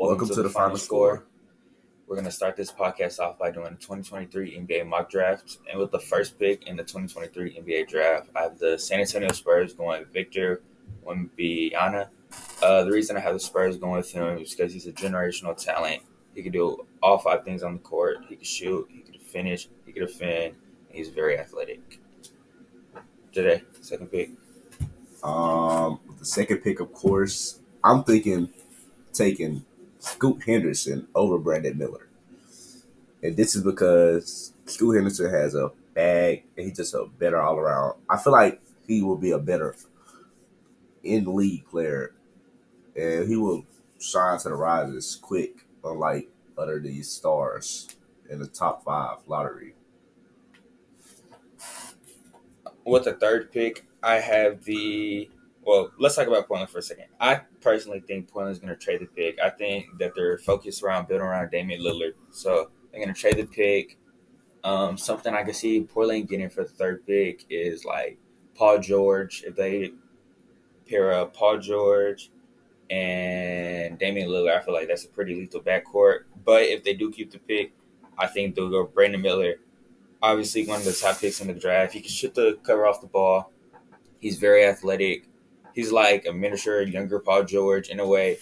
Welcome, to, the, final score. We're going to start this podcast off by doing the 2023 NBA mock draft. And with the first pick in the 2023 NBA draft, I have the San Antonio Spurs going Victor Wembanyama. Uh, the reason I have the Spurs going with him is because he's a generational talent. He can do all five things on the court. He can shoot, he can finish, he can defend, and he's very athletic. Today, second pick. Um, the second pick, of course, I'm thinking taking Scoot Henderson over Brandon Miller. And this is because Scoot Henderson has a bag and he's just a better all around. I feel like he will be a better in league player and he will shine to the rises quick, unlike other these stars in the top five lottery. With the third pick, I have the well, let's talk about Portland for a second. I personally think Portland's going to trade the pick. I think that they're focused around building around Damian Lillard. So they're going to trade the pick. Um, something I can see Portland getting for the third pick is like Paul George. If they pair up Paul George and Damian Lillard, I feel like that's a pretty lethal backcourt. But if they do keep the pick, I think they'll go Brandon Miller. Obviously, one of the top picks in the draft. He can shoot the cover off the ball. He's very athletic he's like a miniature younger Paul George in a way.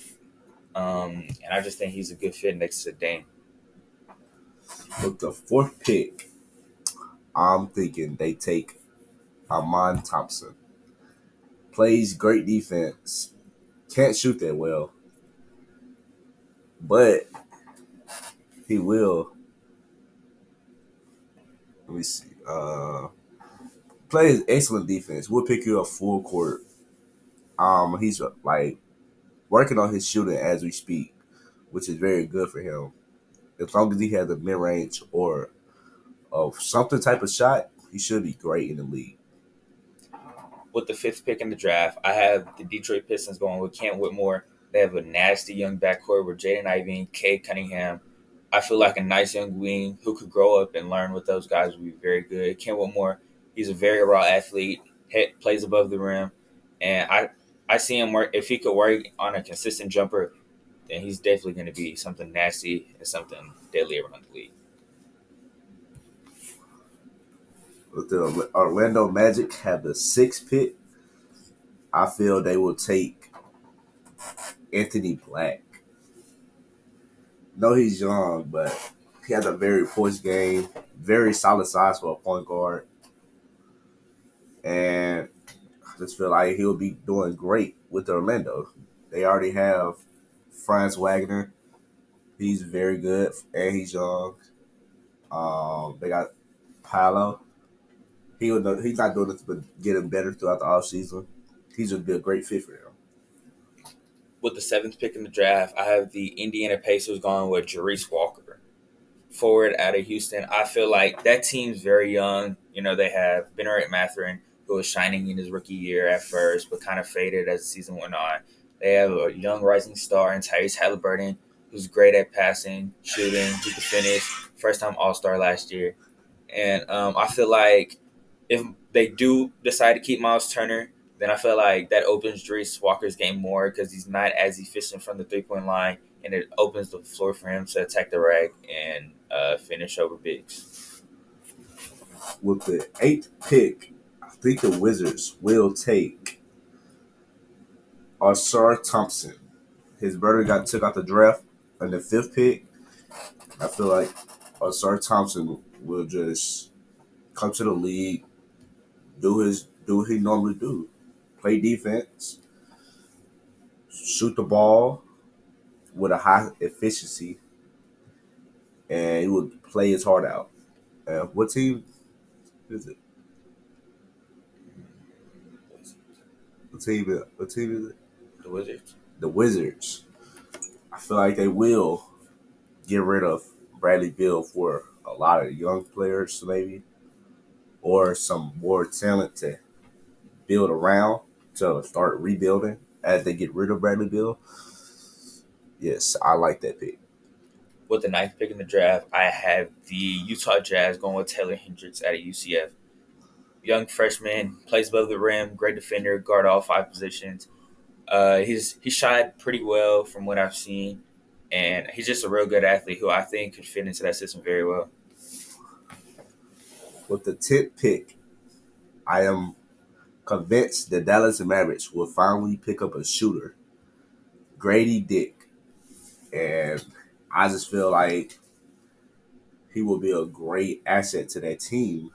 Um, and I just think he's a good fit next to Dame. With the fourth pick, I'm thinking they take Amen Thompson. Plays great defense. Can't shoot that well. But he will. Let me see. Uh plays excellent defense. We'll pick you up full court um, he's like working on his shooting as we speak, which is very good for him. As long as he has a mid range or of something type of shot, he should be great in the league. With the fifth pick in the draft, I have the Detroit Pistons going with Cam Whitmore. They have a nasty young backcourt with Jaden Ivey Cade Cunningham. I feel like a nice young wing who could grow up and learn with those guys would be very good. Cam Whitmore, he's a very raw athlete, hit, plays above the rim, and I I see him work. If he could work on a consistent jumper, then he's definitely going to be something nasty and something deadly around the league. With the Orlando Magic have the sixth pick, I feel they will take Anthony Black. No, he's young, but he has a very poised game, very solid size for a point guard, and just feel like he'll be doing great with Orlando. They already have Franz Wagner. He's very good and he's young. Um, they got Paolo. He will, he's not doing this but getting better throughout the offseason. He's would be a great fit for them. With the seventh pick in the draft, I have the Indiana Pacers going with Jarace Walker, forward out of Houston. I feel like that team's very young. You know, they have Bennett Mathurin, who was shining in his rookie year at first, but kind of faded as the season went on. They have a young rising star in Tyrese Haliburton, who's great at passing, shooting, who could finish. First time All Star last year. And um, I feel like if they do decide to keep Miles Turner, then I feel like that opens Jarace Walker's game more because he's not as efficient from the three point line, and it opens the floor for him to attack the rack and uh, finish over bigs. With the eighth pick think the Wizards will take Ausar Thompson. His brother got took out the draft on the fifth pick. I feel like Ausar Thompson will just come to the league, do his do what he normally do, play defense, shoot the ball with a high efficiency, and he will play his heart out. Uh, what team is it? What team? What team is it? The Wizards. The Wizards. I feel like they will get rid of Bradley Beal for a lot of young players, maybe, or some more talent to build around to start rebuilding as they get rid of Bradley Beal. Yes, I like that pick. With the ninth pick in the draft, I have the Utah Jazz going with Taylor Hendricks at UCF young freshman, plays above the rim, great defender, guard all five positions. Uh, he's he shot pretty well from what I've seen. and he's just a real good athlete who I think could fit into that system very well. With the 10th pick, I am convinced the Dallas Mavericks will finally pick up a shooter, Grady Dick. And I just feel like he will be a great asset to that team.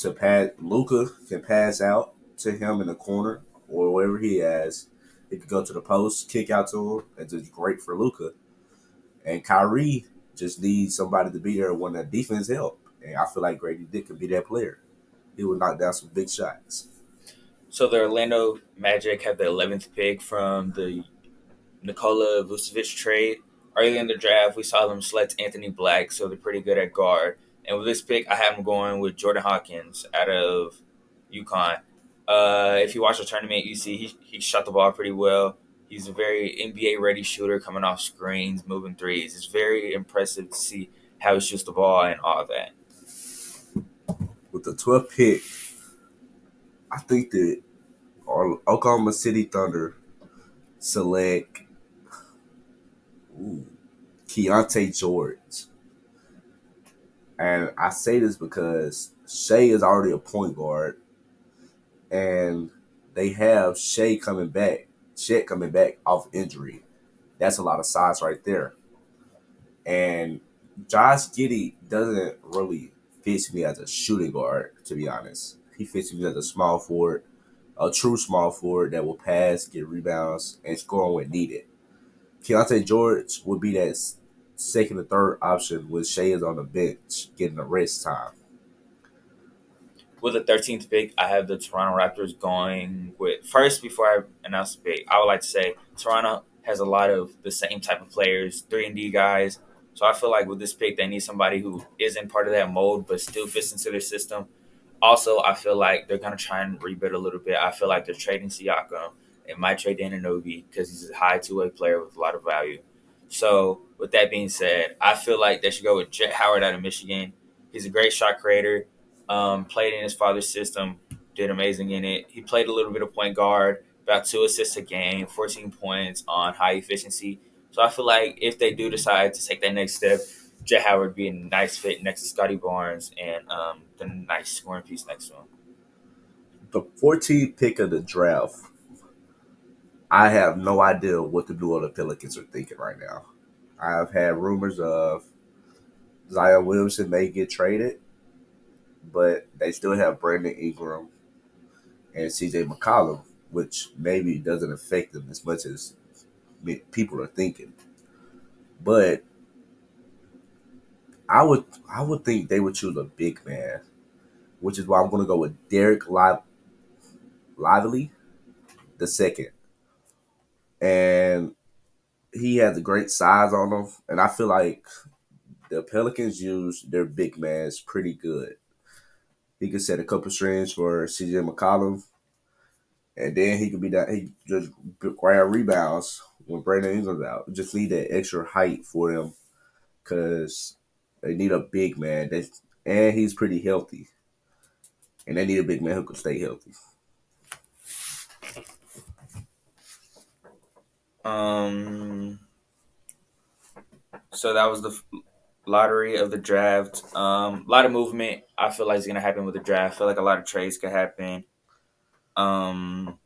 To pass, Luka can pass out to him in the corner or wherever he has. He could go to the post, kick out to him, and just great for Luka. And Kyrie just needs somebody to be there when the defense help. And I feel like Grady Dick could be that player. He would knock down some big shots. So the Orlando Magic have the 11th pick from the Nikola Vucevic trade. Early in the draft, we saw them select Anthony Black, so they're pretty good at guard. And with this pick, I have him going with Jordan Hawkins out of UConn. Uh, if you watch the tournament, you see he, he shot the ball pretty well. He's a very NBA ready shooter coming off screens, moving threes. It's very impressive to see how he shoots the ball and all that. With the 12th pick, I think that Oklahoma City Thunder select ooh, Keyonte George. And I say this because Shai is already a point guard, and they have Shai coming back, Chet coming back off injury. That's a lot of size right there. And Josh Giddey doesn't really fit me as a shooting guard, to be honest. He fits me as a small forward, a true small forward that will pass, get rebounds, and score when needed. Keyonte George would be that second or third option with Shai is on the bench getting the rest time. With the 13th pick, I have the Toronto Raptors going with first before I announce the pick. I would like to say Toronto has a lot of the same type of players, three and D guys. So I feel like with this pick, they need somebody who isn't part of that mold but still fits into their system also, I feel like they're gonna try and rebuild a little bit. I feel like they're trading Siakam. It might trade Anunoby because he's a high two way player with a lot of value. So, with that being said, I feel like they should go with Jett Howard out of Michigan. He's a great shot creator. Um, played in his father's system, did amazing in it. He played a little bit of point guard, about two assists a game, 14 points on high efficiency. So I feel like if they do decide to take that next step, Jett Howard be a nice fit next to Scottie Barnes and um, the nice scoring piece next to him. The 14th pick of the draft, I have no idea what the New Orleans Pelicans are thinking right now. I've had rumors of Zion Williamson may get traded, but they still have Brandon Ingram and CJ McCollum, which maybe doesn't affect them as much as people are thinking. But I would I would think they would choose a big man, which is why I'm going to go with Dereck Live, Lively, the second, and he has a great size on him, and I feel like the Pelicans use their big man pretty good. He could set a couple strings for CJ McCollum, and then he could be that he just grab rebounds when Brandon Ingram's out. Just need that extra height for him, because they need a big man that, and he's pretty healthy. And they need a big man who can stay healthy. Um. So that was the lottery of the draft. Um, a lot of movement. I feel like is gonna happen with the draft. I feel like a lot of trades could happen. Um,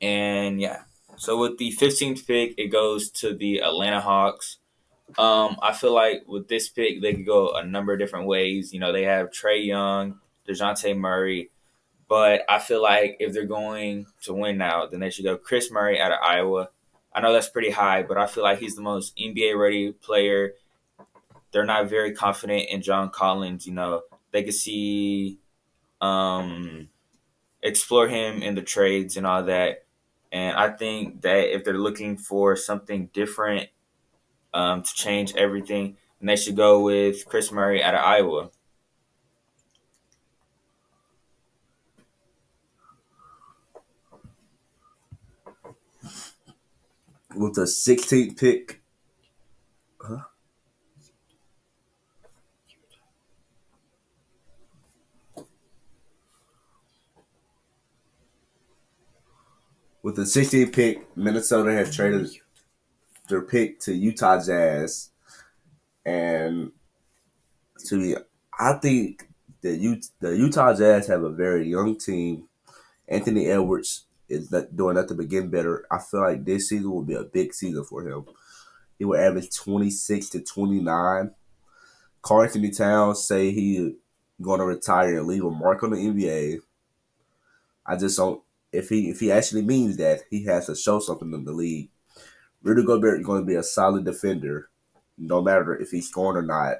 and yeah. So with the 15th pick, it goes to the Atlanta Hawks. Um, I feel like with this pick, they could go a number of different ways. You know, they have Trae Young, Dejounte Murray, but I feel like if they're going to win now, then they should go Kris Murray out of Iowa. I know that's pretty high, but I feel like he's the most NBA ready player. They're not very confident in John Collins. You know, they could see, um, explore him in the trades and all that. And I think that if they're looking for something different um, to change everything, and they should go with Kris Murray out of Iowa. With the 16th pick, huh? With the 16th pick, Minnesota has traded their pick to Utah Jazz, and to be, I think that U, the Utah Jazz have a very young team. Anthony Edwards is not doing nothing but getting better. I feel like this season will be a big season for him. He will average twenty six to twenty nine. Karl Anthony Towns say he going to retire and leave a mark on the NBA. I just don't. If he if he actually means that, he has to show something in the league. Rudy Gobert is going to be a solid defender, no matter if he's scoring or not.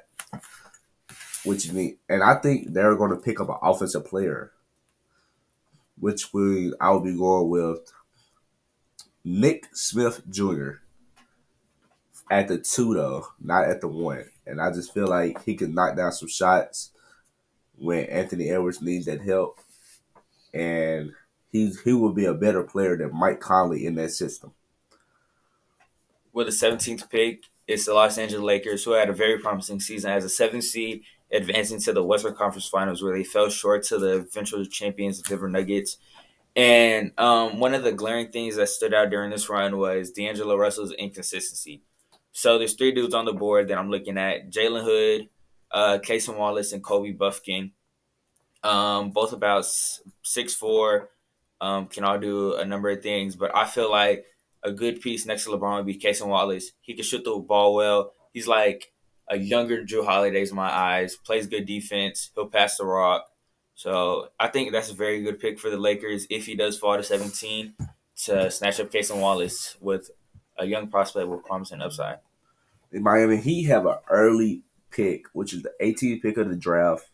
Which mean, and I think they're going to pick up an offensive player, which we I will be going with Nick Smith Jr. at the two though, not at the one. And I just feel like he can knock down some shots when Anthony Edwards needs that help, and he he will be a better player than Mike Conley in that system. With the 17th pick, it's the Los Angeles Lakers, who had a very promising season as a seventh seed, advancing to the Western Conference Finals, where they fell short to the eventual champions, the Denver Nuggets. And um, one of the glaring things that stood out during this run was D'Angelo Russell's inconsistency. So there's three dudes on the board that I'm looking at: Jalen Hood, uh, Cason Wallace, and Kobe Bufkin. Um, both about six four, um, can all do a number of things. But I feel like a good piece next to LeBron would be Cason Wallace. He can shoot the ball well. He's like a younger Jrue Holidays in my eyes. Plays good defense. He'll pass the rock. So I think that's a very good pick for the Lakers if he does fall to 17 to snatch up Cason Wallace with a young prospect with promising upside. In Miami, he have an early pick, which is the 18th pick of the draft,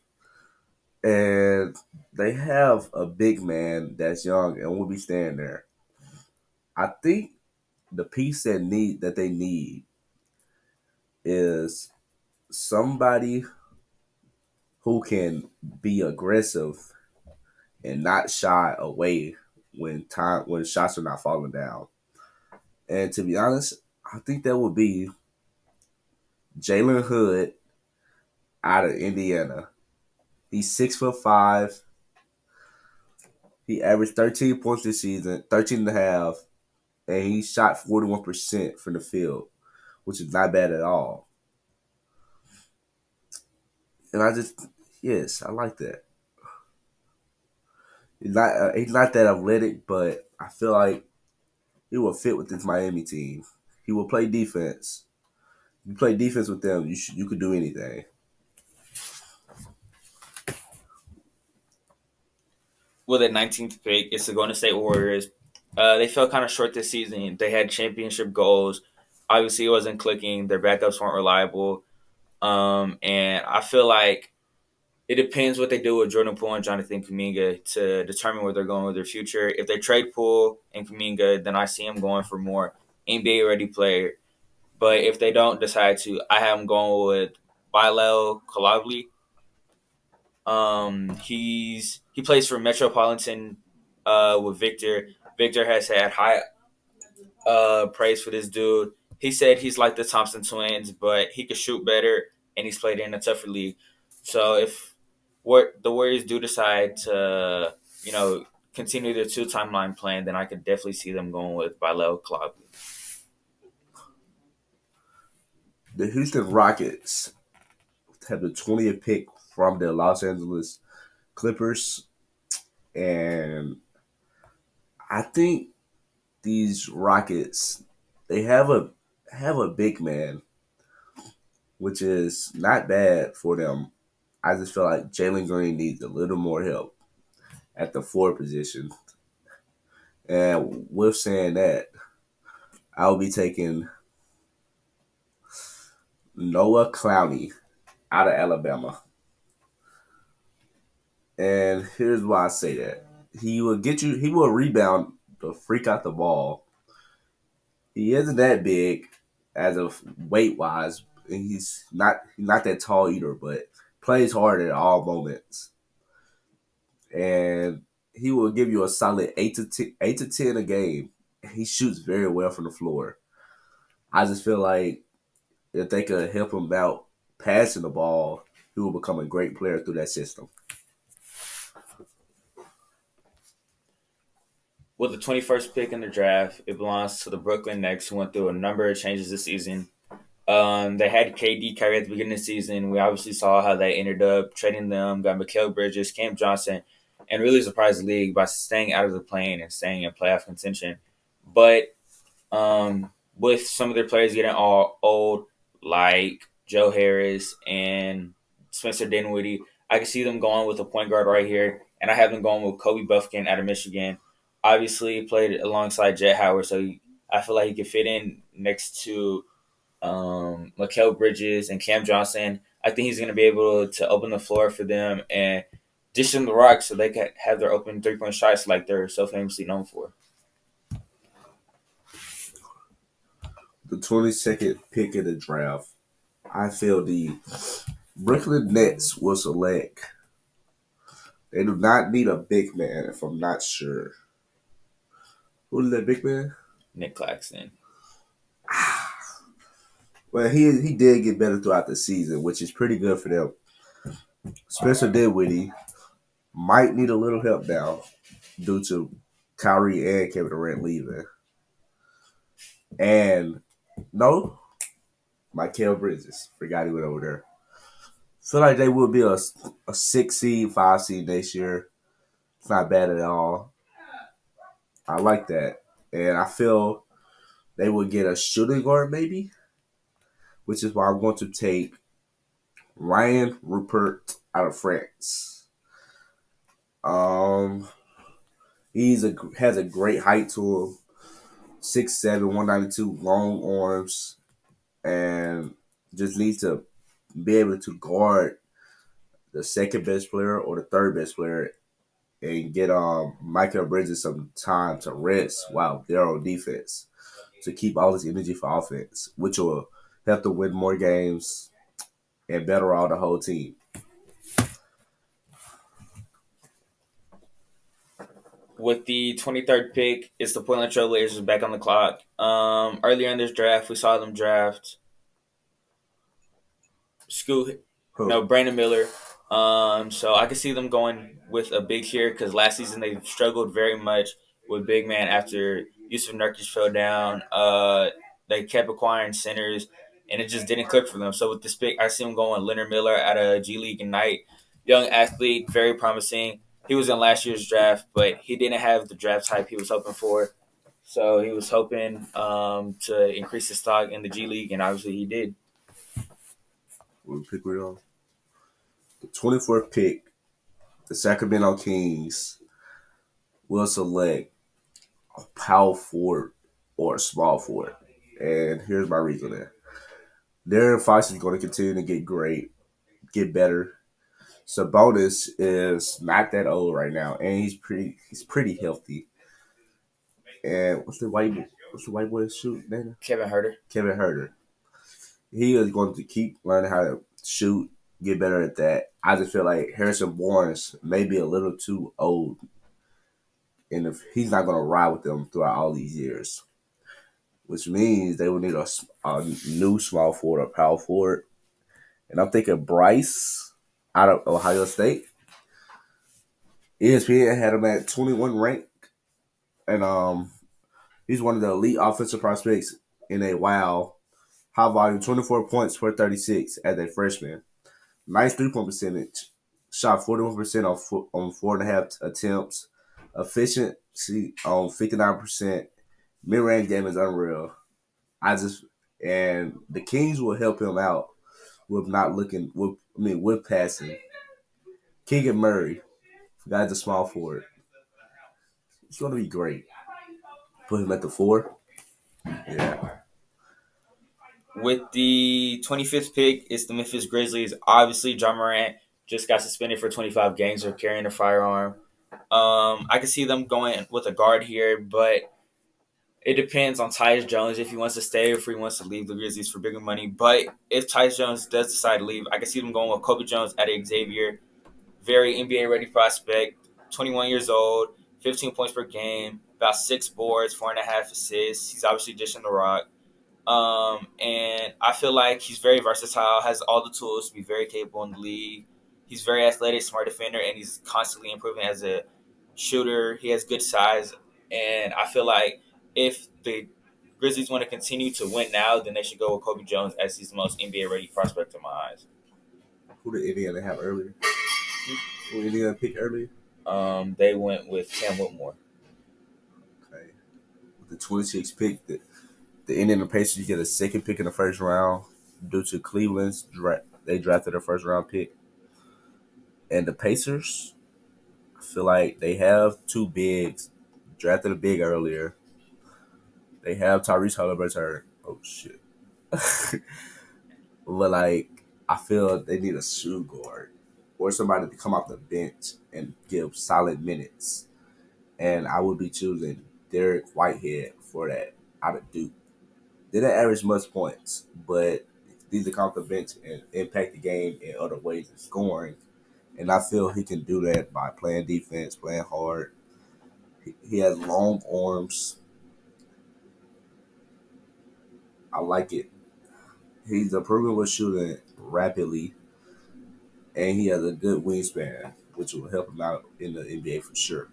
and they have a big man that's young and will be staying there. I think the piece that need that they need is somebody who can be aggressive and not shy away when time when shots are not falling down. And to be honest, I think that would be Jalen Hood out of Indiana. He's six foot five. He averaged 13 points this season, 13 and a half, and he shot 41% from the field, which is not bad at all. And I just, yes, I like that. He's not, uh, he's not that athletic, but I feel like he will fit with this Miami team. He will play defense. You play defense with them, you should, you could do anything. With the 19th pick, it's the Golden State Warriors. Uh, they fell kind of short this season. They had championship goals. Obviously, it wasn't clicking. Their backups weren't reliable. Um, and I feel like it depends what they do with Jordan Poole and Jonathan Kuminga to determine where they're going with their future. If they trade Poole and Kuminga, then I see him going for more NBA ready player. But if they don't decide to, I have him going with Bilal Coulibaly. Um, he's he plays for Metropolitan uh, with Victor. Victor has had high uh, praise for this dude. He said he's like the Thompson twins, but he could shoot better, and he's played in a tougher league. So if what the Warriors do decide to, you know, continue their two timeline plan, then I could definitely see them going with Bilal Coulibaly. The Houston Rockets have the 20th pick from the Los Angeles Clippers, and I think these Rockets they have a have a big man, which is not bad for them. I just feel like Jalen Green needs a little more help at the four position. And with saying that, I'll be taking Noah Clowney out of Alabama. And here's why I say that. He will get you he will rebound the freak out the ball. He isn't that big as of weight wise. He's not not that tall either, but plays hard at all moments. And he will give you a solid eight to 10, eight to ten a game. He shoots very well from the floor. I just feel like if they could help him out passing the ball, he will become a great player through that system. With the 21st pick in the draft, it belongs to the Brooklyn Nets, who went through a number of changes this season. Um, they had KD carry at the beginning of the season. We obviously saw how they ended up trading them, got Mikal Bridges, Cam Johnson, and really surprised the league by staying out of the plane and staying in playoff contention. But um, with some of their players getting all old, like Joe Harris and Spencer Dinwiddie, I can see them going with a point guard right here, and I have them going with Kobe Bufkin out of Michigan. Obviously, played alongside Jett Howard, so I feel like he could fit in next to um, Mikal Bridges and Cam Johnson. I think he's going to be able to open the floor for them and dish them the rock so they can have their open three point shots like they're so famously known for. The 22nd pick in the draft, I feel the Brooklyn Nets will select. They do not need a big man, if I'm not sure. Who is that big man? Nic Claxton. Well, he he did get better throughout the season, which is pretty good for them. Spencer Dinwiddie might need a little help now due to Kyrie and Kevin Durant leaving. And no, Mikal Bridges. Forgot he went over there. Feel like they will be a, a six seed, five seed next year. It's not bad at all. I like that. And I feel they will get a shooting guard maybe, which is why I'm going to take Rayan Rupert out of France. Um, he's a has a great height to him, 6'7", 192, long arms, and just needs to be able to guard the second best player or the third best player and get um Mikal Bridges some time to rest while they're on defense to keep all his energy for offense, which will help to win more games and better all the whole team. With the 23rd pick, it's the Portland Trailblazers back on the clock. Um, earlier in this draft, we saw them draft Scoot, no Brandon Miller. Um, so I could see them going with a big here because last season they struggled very much with big man after Jusuf Nurkic fell down. Uh, they kept acquiring centers, and it just didn't click for them. So with this pick, I see them going Leonard Miller at a G League Ignite, young athlete, very promising. He was in last year's draft, but he didn't have the draft type he was hoping for. So he was hoping um, to increase his stock in the G League, and obviously he did. What pick we on? The 24th pick, the Sacramento Kings will select a power forward or a small forward. And here's my reason there. De'Aaron Fox is going to continue to get great, get better. Sabonis is not that old right now, and he's pretty he's pretty healthy. And what's the white what's the white boy's shoot name? Kevin Huerter. Kevin Huerter. He is going to keep learning how to shoot, get better at that. I just feel like Harrison Barnes may be a little too old, and if he's not going to ride with them throughout all these years, which means they will need a, a new small forward or power forward. And I'm thinking Brice out of Ohio State. ESPN had him at 21 rank, and um, he's one of the elite offensive prospects in a while. High volume, 24 points per 36 as a freshman. Nice three point percentage. Shot 41% on four, on four and a half attempts. Efficiency on 59%. Mid range game is unreal. I just and the Kings will help him out with not looking with I mean with passing. Keegan Murray, guy's a small forward. It's gonna be great. Put him at the four. Yeah. With the 25th pick, it's the Memphis Grizzlies. Obviously, Ja Morant just got suspended for 25 games for carrying a firearm. Um, I can see them going with a guard here, but it depends on Tyus Jones if he wants to stay or if he wants to leave the Grizzlies for bigger money. But if Tyus Jones does decide to leave, I can see them going with Colby Jones at Xavier. Very NBA ready prospect, 21 years old, 15 points per game, about six boards, four and a half assists. He's obviously dishing the rock. Um, and I feel like he's very versatile, has all the tools to be very capable in the league. He's very athletic, smart defender, and he's constantly improving as a shooter. He has good size. And I feel like if the Grizzlies want to continue to win now, then they should go with Colby Jones as he's the most NBA ready prospect in my eyes. Who did Indiana have earlier? Who did Indiana pick earlier? Um, they went with Cam Whitmore. Okay. With the 26th pick, the, the Indiana Pacers you get a second pick in the first round due to Cleveland's draft. They drafted a first round pick. And the Pacers, feel like they have two bigs. Drafted a big earlier. They have Tyrese Haliburton. Oh shit. but like, I feel they need a shoe guard or somebody to come off the bench and give solid minutes. And I would be choosing Dariq Whitehead for that out of Duke. They didn't average much points, but these are off bench and impact the game in other ways of scoring. And I feel he can do that by playing defense, playing hard. He, he has long arms. I like it. He's improving with shooting rapidly, and he has a good wingspan, which will help him out in the NBA for sure.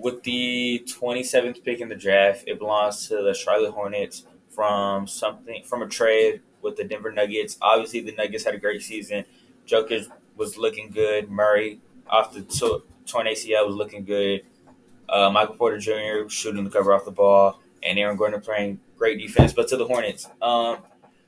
With the 27th pick in the draft, it belongs to the Charlotte Hornets from something from a trade with the Denver Nuggets. Obviously, the Nuggets had a great season. Jokic was looking good. Murray off the torn ACL was looking good. Uh, Michael Porter Jr. shooting the cover off the ball, and Aaron Gordon playing great defense. But to the Hornets, um,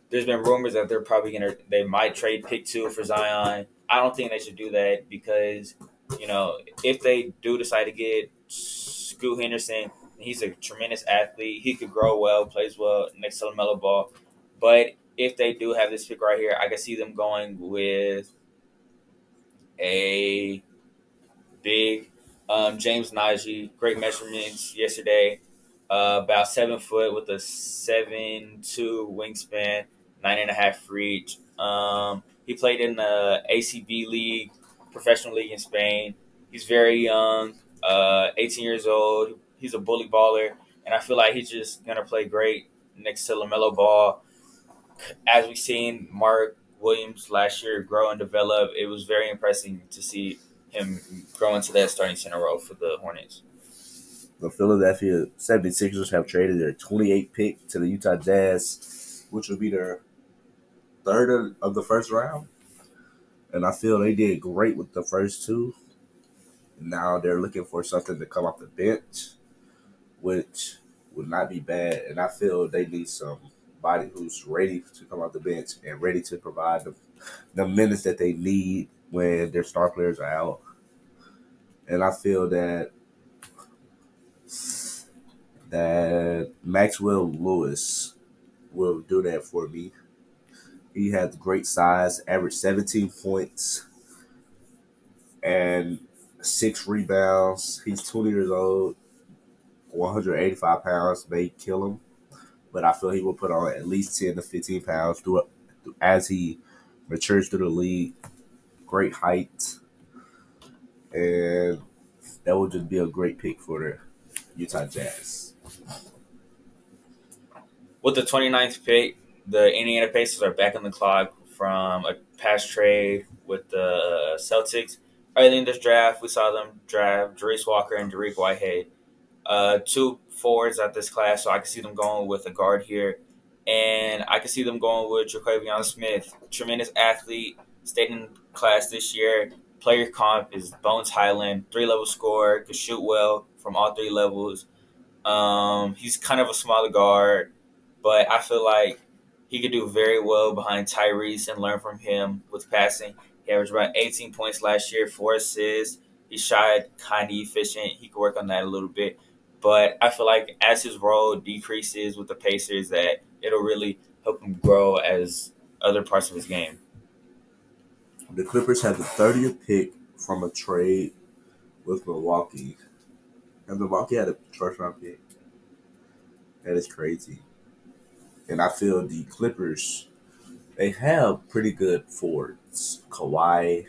there's been rumors that they're probably gonna they might trade pick two for Zion. I don't think they should do that because you know if they do decide to get Scoot Henderson, he's a tremendous athlete. He could grow well, plays well next to LaMelo Ball. But if they do have this pick right here, I can see them going with a big um, James Nnaji. Great measurements yesterday. Uh, about seven foot with a seven two wingspan nine and a half reach. Um, he played in the ACB league, professional league in Spain. He's very young, uh, 18 years old. He's a bully baller, and I feel like he's just gonna play great next to Lamelo Ball. As we've seen Mark Williams last year grow and develop, it was very impressive to see him grow into that starting center role for the Hornets. The Philadelphia 76ers have traded their 28 pick to the Utah Jazz, which will be their third of the first round. And I feel they did great with the first two. Now they're looking for something to come off the bench, which would not be bad. And I feel they need somebody who's ready to come off the bench and ready to provide the, the minutes that they need when their star players are out. And I feel that that Maxwell Lewis will do that for me. He has great size, averaged 17 points and six rebounds. He's 20 years old, 185 pounds, may kill him. But I feel he will put on at least 10 to 15 pounds through, as he matures through the league. Great height. And that would just be a great pick for the Utah Jazz. With the 29th pick, the Indiana Pacers are back on the clock from a past trade with the Celtics. Early in this draft, we saw them draft Jarace Walker and Dariq Whitehead, uh, two forwards at this class. So I can see them going with a guard here, and I can see them going with Terquavion Smith, tremendous athlete, stayed in class this year. Player comp is Bones Hyland, three level scorer, could shoot well from all three levels. Um, he's kind of a smaller guard, but I feel like he could do very well behind Tyrese and learn from him with passing. He averaged about 18 points last year, four assists. He shot kind of efficient. He could work on that a little bit. But I feel like as his role decreases with the Pacers, that it'll really help him grow as other parts of his game. The Clippers have the 30th pick from a trade with Milwaukee. And Milwaukee had a first round pick. That is crazy and I feel the Clippers they have pretty good forwards. Kawhi,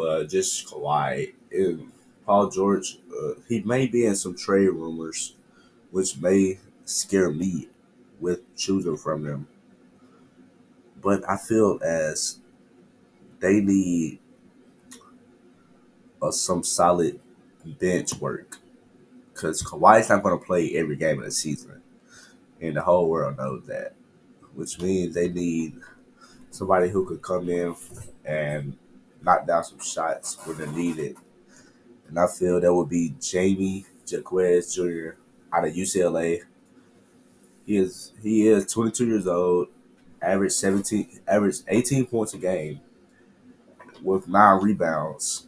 uh, just Kawhi, and Paul George. Uh, he may be in some trade rumors, which may scare me with choosing from them. But I feel as they need uh, some solid bench work because Kawhi's not going to play every game of the season, and the whole world knows that. Which means they need somebody who could come in and knock down some shots when they're needed. And I feel that would be Jaime Jaquez Jr. out of UCLA. He is he is 22 years old, average 17, average 18 points a game, with nine rebounds,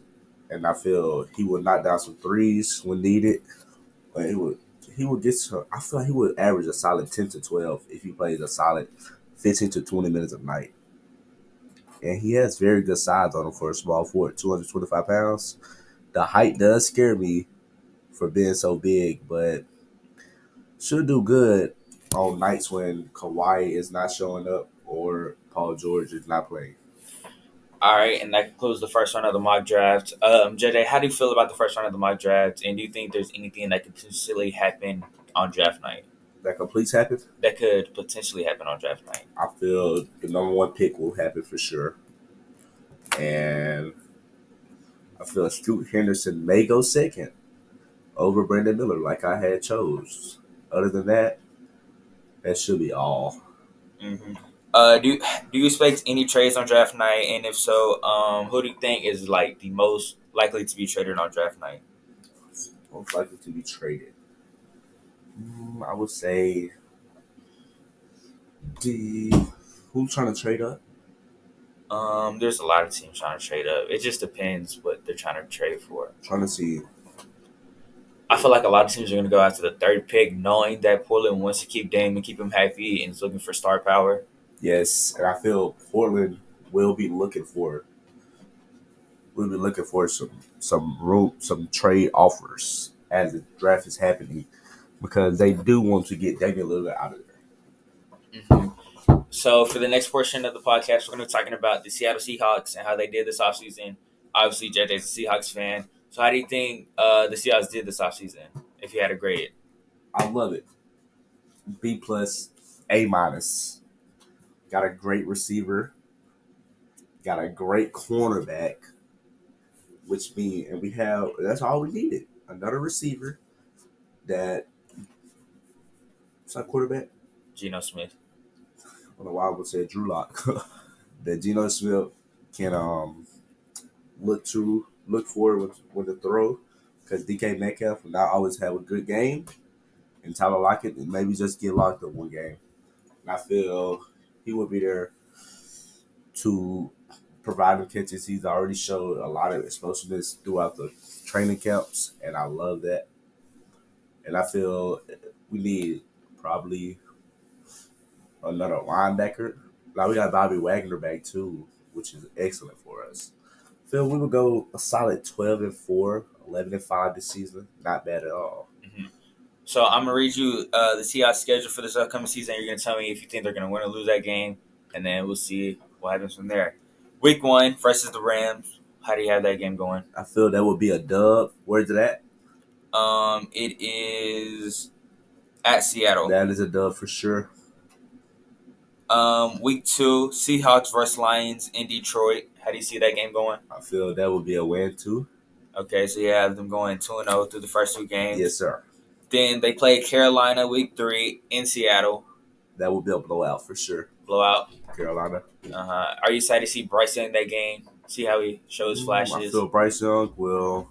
and I feel he would knock down some threes when needed. But he would he would get to, I feel like he would average a solid 10 to 12 if he plays a solid 15 to 20 minutes a night. And he has very good size on him for a small forward, 225 pounds. The height does scare me for being so big, but should do good on nights when Kawhi is not showing up or Paul George is not playing. All right, and that concludes the first round of the mock draft. Um, JJ, how do you feel about the first round of the mock draft? And do you think there's anything that could potentially happen on draft night? That completes happen? That could potentially happen on draft night. I feel the number one pick will happen for sure. And I feel Scoot Henderson may go second over Brandon Miller, like I had chose. Other than that, that should be all. Mm-hmm. Uh, do do you expect any trades on draft night? And if so, um, who do you think is like the most likely to be traded on draft night? Most likely to be traded. Mm, I would say the who's trying to trade up. Um, there's a lot of teams trying to trade up. It just depends what they're trying to trade for. trying to see. I feel like a lot of teams are going to go after the third pick, knowing that Portland wants to keep Dame and keep him happy and is looking for star power. Yes, and I feel Portland will be looking for we'll be looking for some some room some trade offers as the draft is happening because they do want to get Damian Lillard out of there. Mm-hmm. So for the next portion of the podcast, we're going to be talking about the Seattle Seahawks and how they did this offseason. Obviously, JJ's a Seahawks fan. So how do you think uh, the Seahawks did this offseason, if you had to grade it? I love it. B plus, A minus. Got a great receiver. Got a great cornerback. Which means, and we have, that's all we needed. Another receiver that, what's that quarterback? Geno Smith. I don't know why I would say Drew Lock. that Geno Smith can um look to look for with with the throw because DK Metcalf will not always have a good game, and Tyler Lockett and maybe just get locked up one game. And I feel he will be there to provide him catches. He's already showed a lot of explosiveness throughout the training camps, and I love that. And I feel we need probably another linebacker. Now we got Bobby Wagner back too, which is excellent for us. Phil, we would go a solid 12 and 4, 11 and 5 this season. Not bad at all. Mm-hmm. So I'm gonna read you uh, the Seahawks schedule for this upcoming season. You're gonna tell me if you think they're gonna win or lose that game, and then we'll see what happens from there. Week one versus the Rams. How do you have that game going? I feel that would be a dub. Where's it at? Um, it is at Seattle. That is a dub for sure. Um, week two, Seahawks versus Lions in Detroit. How do you see that game going? I feel that would be a win too. Okay, so you have them going two and zero through the first two games. Yes, sir. Then they play Carolina week three in Seattle. That would be a blowout for sure. Blowout. Carolina. Uh huh. Are you excited to see Bryce in that game? See how he shows flashes. I feel Bryce Young will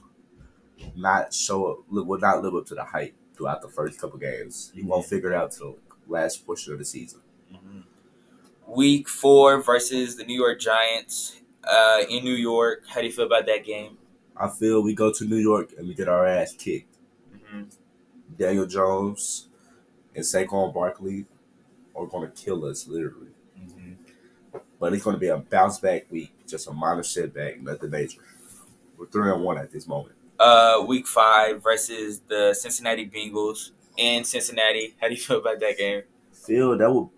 not show up, will not live up to the hype throughout the first couple games. He won't figure it out till last portion of the season. Mm-hmm. Week four versus the New York Giants uh, in New York. How do you feel about that game? I feel we go to New York and we get our ass kicked. Mm-hmm. Daniel Jones and Saquon Barkley are going to kill us, literally. Mm-hmm. But it's going to be a bounce back week, just a minor setback, nothing major. We're three and one at this moment. Uh, week five versus the Cincinnati Bengals in Cincinnati. How do you feel about that game? Feel that will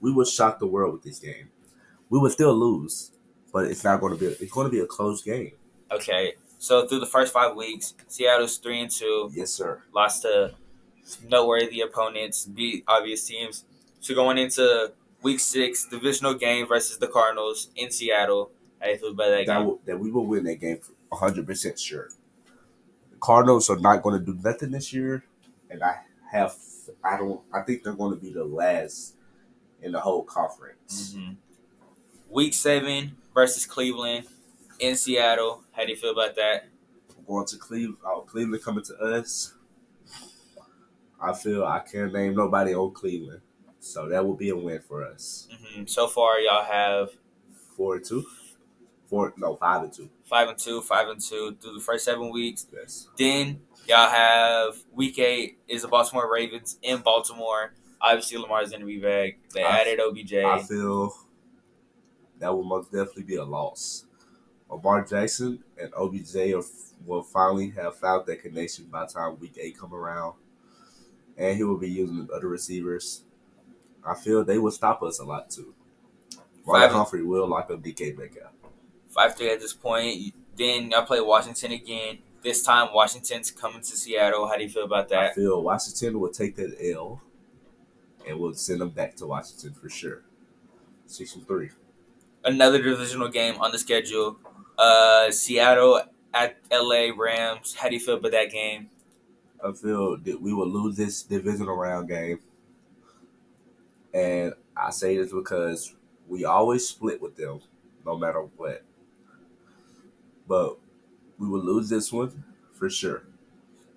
we will shock the world with this game. We would still lose, but it's not going to be. It's going to be a close game. Okay, so through the first five weeks, Seattle's three and two. Yes, sir. Lost to noteworthy opponents, beat obvious teams. So going into week six, divisional game versus the Cardinals in Seattle. How do you feel about that, That, game? will, that we will win that game hundred percent sure. Cardinals are not going to do nothing this year, and I have I don't I think they're going to be the last in the whole conference. Mm-hmm. Week seven versus Cleveland in Seattle. How do you feel about that? Going to Cleveland, oh, Cleveland coming to us. I feel I can't name nobody on Cleveland, so that will be a win for us. Mm-hmm. So far, y'all have four and two, four no five and two, five and two, five and two through the first seven weeks. Yes. Then y'all have week eight is the Baltimore Ravens in Baltimore. Obviously, Lamar's going to be back. They I- added OBJ. I feel that will most definitely be a loss. Lamar Jackson and OBJ are, will finally have found that connection by the time week eight come around, and he will be using other receivers. I feel they will stop us a lot too. Marlon Humphrey will lock up DK Metcalf. Five three at this point. Then y'all play Washington again. This time Washington's coming to Seattle. How do you feel about that? I feel Washington will take that L, and we'll send them back to Washington for sure. Six and three. Another divisional game on the schedule. Uh, Seattle at LA Rams. How do you feel about that game? I feel that we will lose this divisional round game. And I say this because we always split with them, no matter what. But we will lose this one for sure.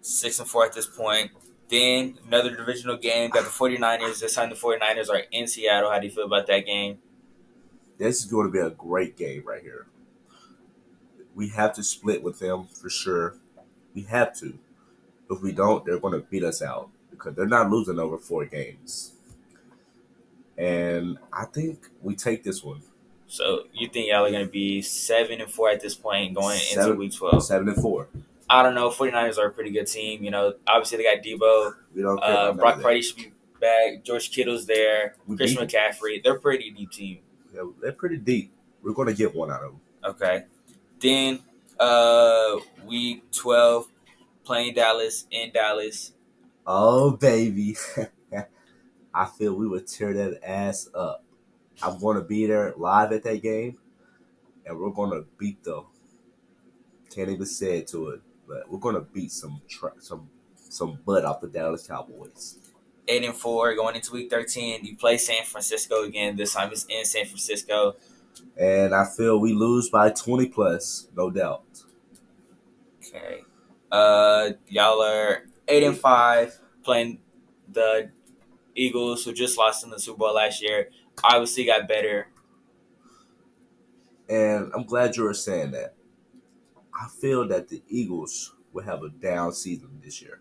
Six and four at this point. Then another divisional game. Got the 49ers. This time the 49ers are in Seattle. How do you feel about that game? This is going to be a great game right here. We have to split with them for sure. We have to. If we don't, they're going to beat us out because they're not losing over four games. And I think we take this one. So you think y'all are going to be seven and four at this point going into week 12? Seven and four. I don't know. 49ers are a pretty good team. You know, obviously they got Debo. We don't care. Uh, Brock. Purdy should be back. George Kittle's there. We Christian McCaffrey. They're a pretty deep team. Yeah, they're pretty deep. We're going to get one out of them. Okay. Then uh week 12 playing Dallas in Dallas. Oh, baby. I feel we would tear that ass up. I'm going to be there live at that game, and we're going to beat the. Can't even say it to it, but we're going to beat some tr- some some butt off the Dallas Cowboys. 8 and 4 going into week 13. You play San Francisco again. This time it's in San Francisco. And I feel we lose by 20 plus, no doubt. Okay. Uh y'all are 8 and 5 playing the Eagles who just lost in the Super Bowl last year. Obviously got better. And I'm glad you were saying that. I feel that the Eagles will have a down season this year.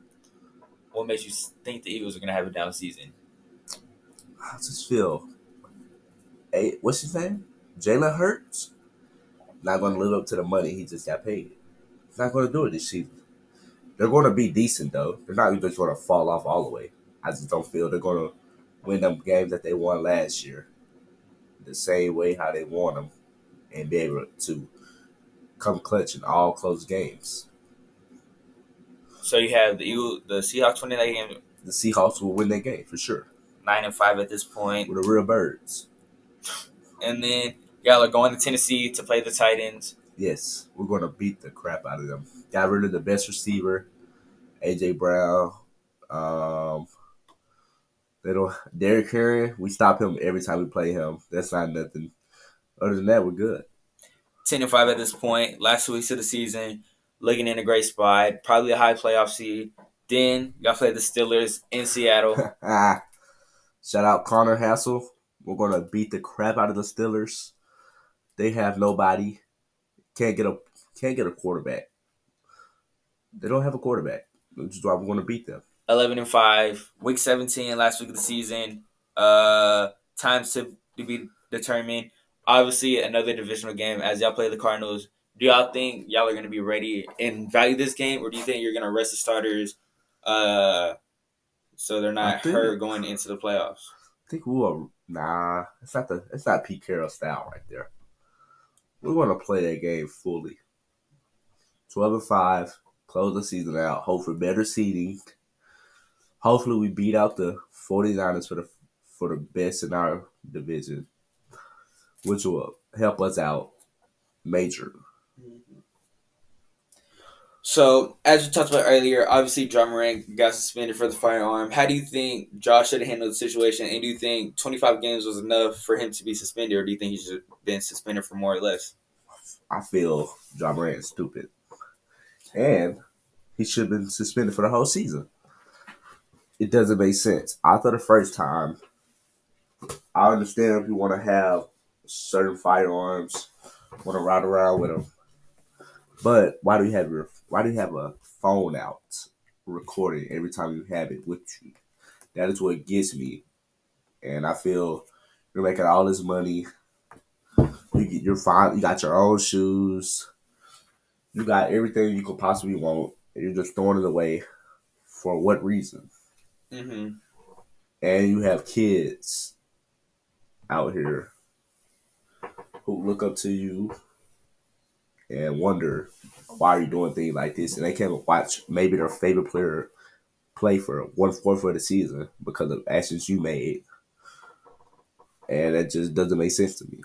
What makes you think the Eagles are going to have a down season? I just feel, hey, what's his name? Jalen Hurts. Not going to live up to the money he just got paid. He's not going to do it this season. They're going to be decent though. They're not just going to fall off all the way. I just don't feel they're going to win them games that they won last year, the same way how they won them, and be able to come clutch in all close games. So you have the Eagle, the Seahawks winning that game The Seahawks will win that game for sure nine and five at this point, with the real birds. and then y'all are going to Tennessee to play the Titans. Yes, we're going to beat the crap out of them. Got rid of the best receiver, AJ Brown. Um, don't. Derrick Henry, we stop him every time we play him. That's not nothing. Other than that, we're good. Ten and five at this point. Last two weeks of the season, looking in a great spot, probably a high playoff seed. Then y'all play the Steelers in Seattle. ah, shout out Connor Hassel. We're going to beat the crap out of the Steelers. They have nobody. Can't get a can't get a quarterback. They don't have a quarterback. Which is why we're going to beat them. Eleven and five. Week seventeen, last week of the season. Uh, times to to be determined. Obviously, another divisional game as y'all play the Cardinals. Do y'all think y'all are going to be ready and value this game, or do you think you're going to rest the starters, uh, so they're not think- hurt going into the playoffs? I think we will. Nah, it's not the. It's not Pete Carroll style right there. We want to play that game fully. Twelve and five, close the season out. Hope for better seeding. Hopefully, we beat out the 49ers for the for the best in our division, which will help us out major. Mm-hmm. So, as we talked about earlier, obviously Ja Morant got suspended for the firearm. How do you think Josh should have handled the situation? And do you think 25 games was enough for him to be suspended, or do you think he should have been suspended for more or less? I feel Ja Morant is stupid. And he should have been suspended for the whole season. It doesn't make sense. After the first time, I understand if you want to have certain firearms, want to ride around with them. But why do you have your why do you have a phone out recording every time you have it with you? That is what gets me. And I feel you're making all this money. You get you're fine. You got your own shoes. You got everything you could possibly want. And you're just throwing it away. For what reason? Mm-hmm. And you have kids out here who look up to you and wonder why are you doing things like this, and they can't watch maybe their favorite player play for one fourth of the season because of actions you made, and that just doesn't make sense to me.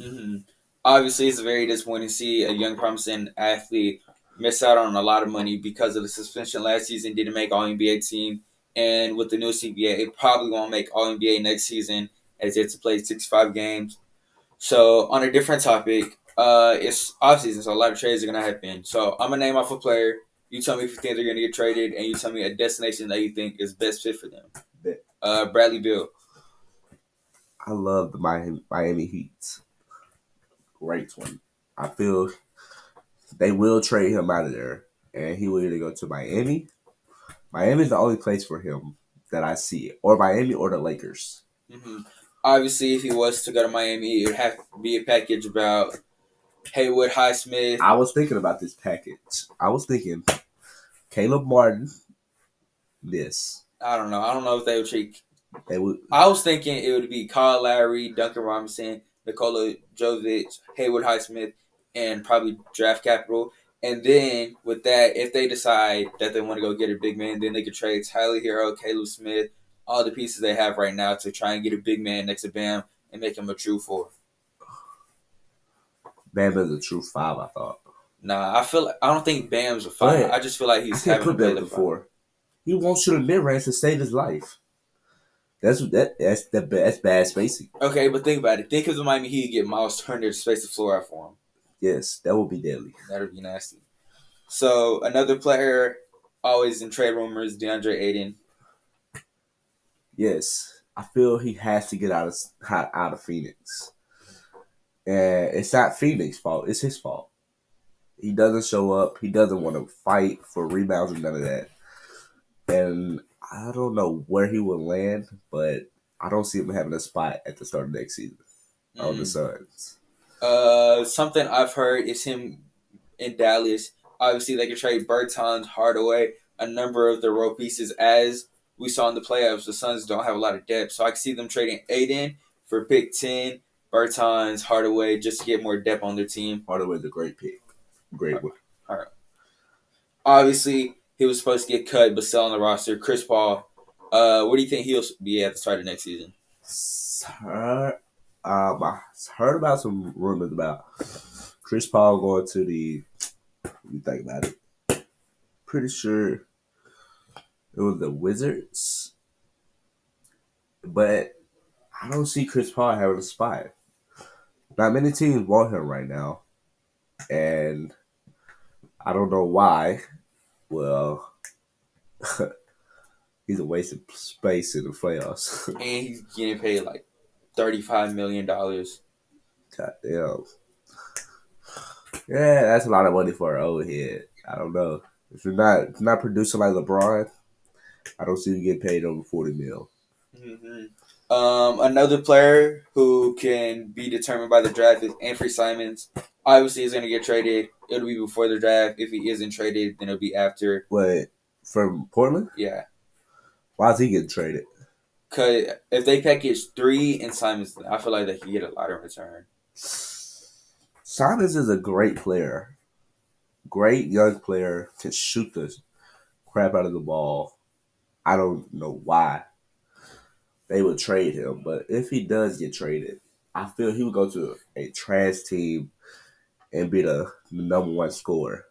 Mm-hmm. Obviously, it's very disappointing to see a young promising athlete miss out on a lot of money because of the suspension last season. Didn't make All NBA team, and with the new CBA, it probably won't make All NBA next season as it's to play sixty five games. So, on a different topic, uh, it's off season, so a lot of trades are gonna happen. So I'm gonna name off a player. You tell me if you think they're gonna get traded, and you tell me a destination that you think is best fit for them. Uh, Bradley Beal. I love the Miami, Miami Heat. Great one. I feel they will trade him out of there, and he will either go to Miami. Miami is the only place for him that I see, or Miami or the Lakers. Mm-hmm. Obviously, if he was to go to Miami, it would have to be a package about Haywood Highsmith. I was thinking about this package. I was thinking Caleb Martin. This. I don't know. I don't know if they would treat. They would. I was thinking it would be Kyle Lowry, Duncan Robinson, Nikola Jovic, Haywood Highsmith, and probably draft capital. And then with that, if they decide that they want to go get a big man, then they could trade Tyler Herro, Caleb Smith, all the pieces they have right now to try and get a big man next to Bam and make him a true four. Bam is a true five. I thought. Nah, I feel like, I don't think Bam's a five. But I just feel like he's I having put to play Bam the before. four. He won't shoot a mid range to save his life. That's that that's that that's bad spacing. Okay, but think about it. Think of the Miami Heat get Miles Turner to space the floor out for him. Yes, that would be deadly. That would be nasty. So another player always in trade rumors, Deandre Ayton. Yes, I feel he has to get out of out out of Phoenix, and it's not Phoenix' fault. It's his fault. He doesn't show up. He doesn't want to fight for rebounds and none of that. And I don't know where he will land, but I don't see him having a spot at the start of next season on the Mm. Suns. Uh, something I've heard is him in Dallas. Obviously, they could trade Bertans, Hardaway, a number of the role pieces. As we saw in the playoffs, the Suns don't have a lot of depth, so I can see them trading Ayton for pick ten, Bertans, Hardaway, just to get more depth on their team. Hardaway's a great pick. Great one. All right. Obviously, he was supposed to get cut, but still on the roster. Chris Paul. Uh, what do you think he'll be at the start of next season? Heard, um, I heard about some rumors about Chris Paul going to the. Me think about it. Pretty sure it was the Wizards, but I don't see Chris Paul having a spot. Not many teams want him right now, and I don't know why. Well, he's a waste of space in the playoffs. And he's getting paid like thirty-five million dollars. God damn. Yeah, that's a lot of money for an old head. I don't know. If you're not if you're not producing like LeBron, I don't see you getting paid over forty mil. hmm Um, another player who can be determined by the draft is Anthony Simons. Obviously, he's going to get traded. It'll be before the draft. If he isn't traded, then it'll be after. But from Portland, Yeah, why is he getting traded? Because if they package three and Simons, I feel like they can get a lot in return. Simons is a great player. Great young player, can shoot the crap out of the ball. I don't know why they would trade him, but if he does get traded, I feel he would go to a trash team and be the, number one scorer.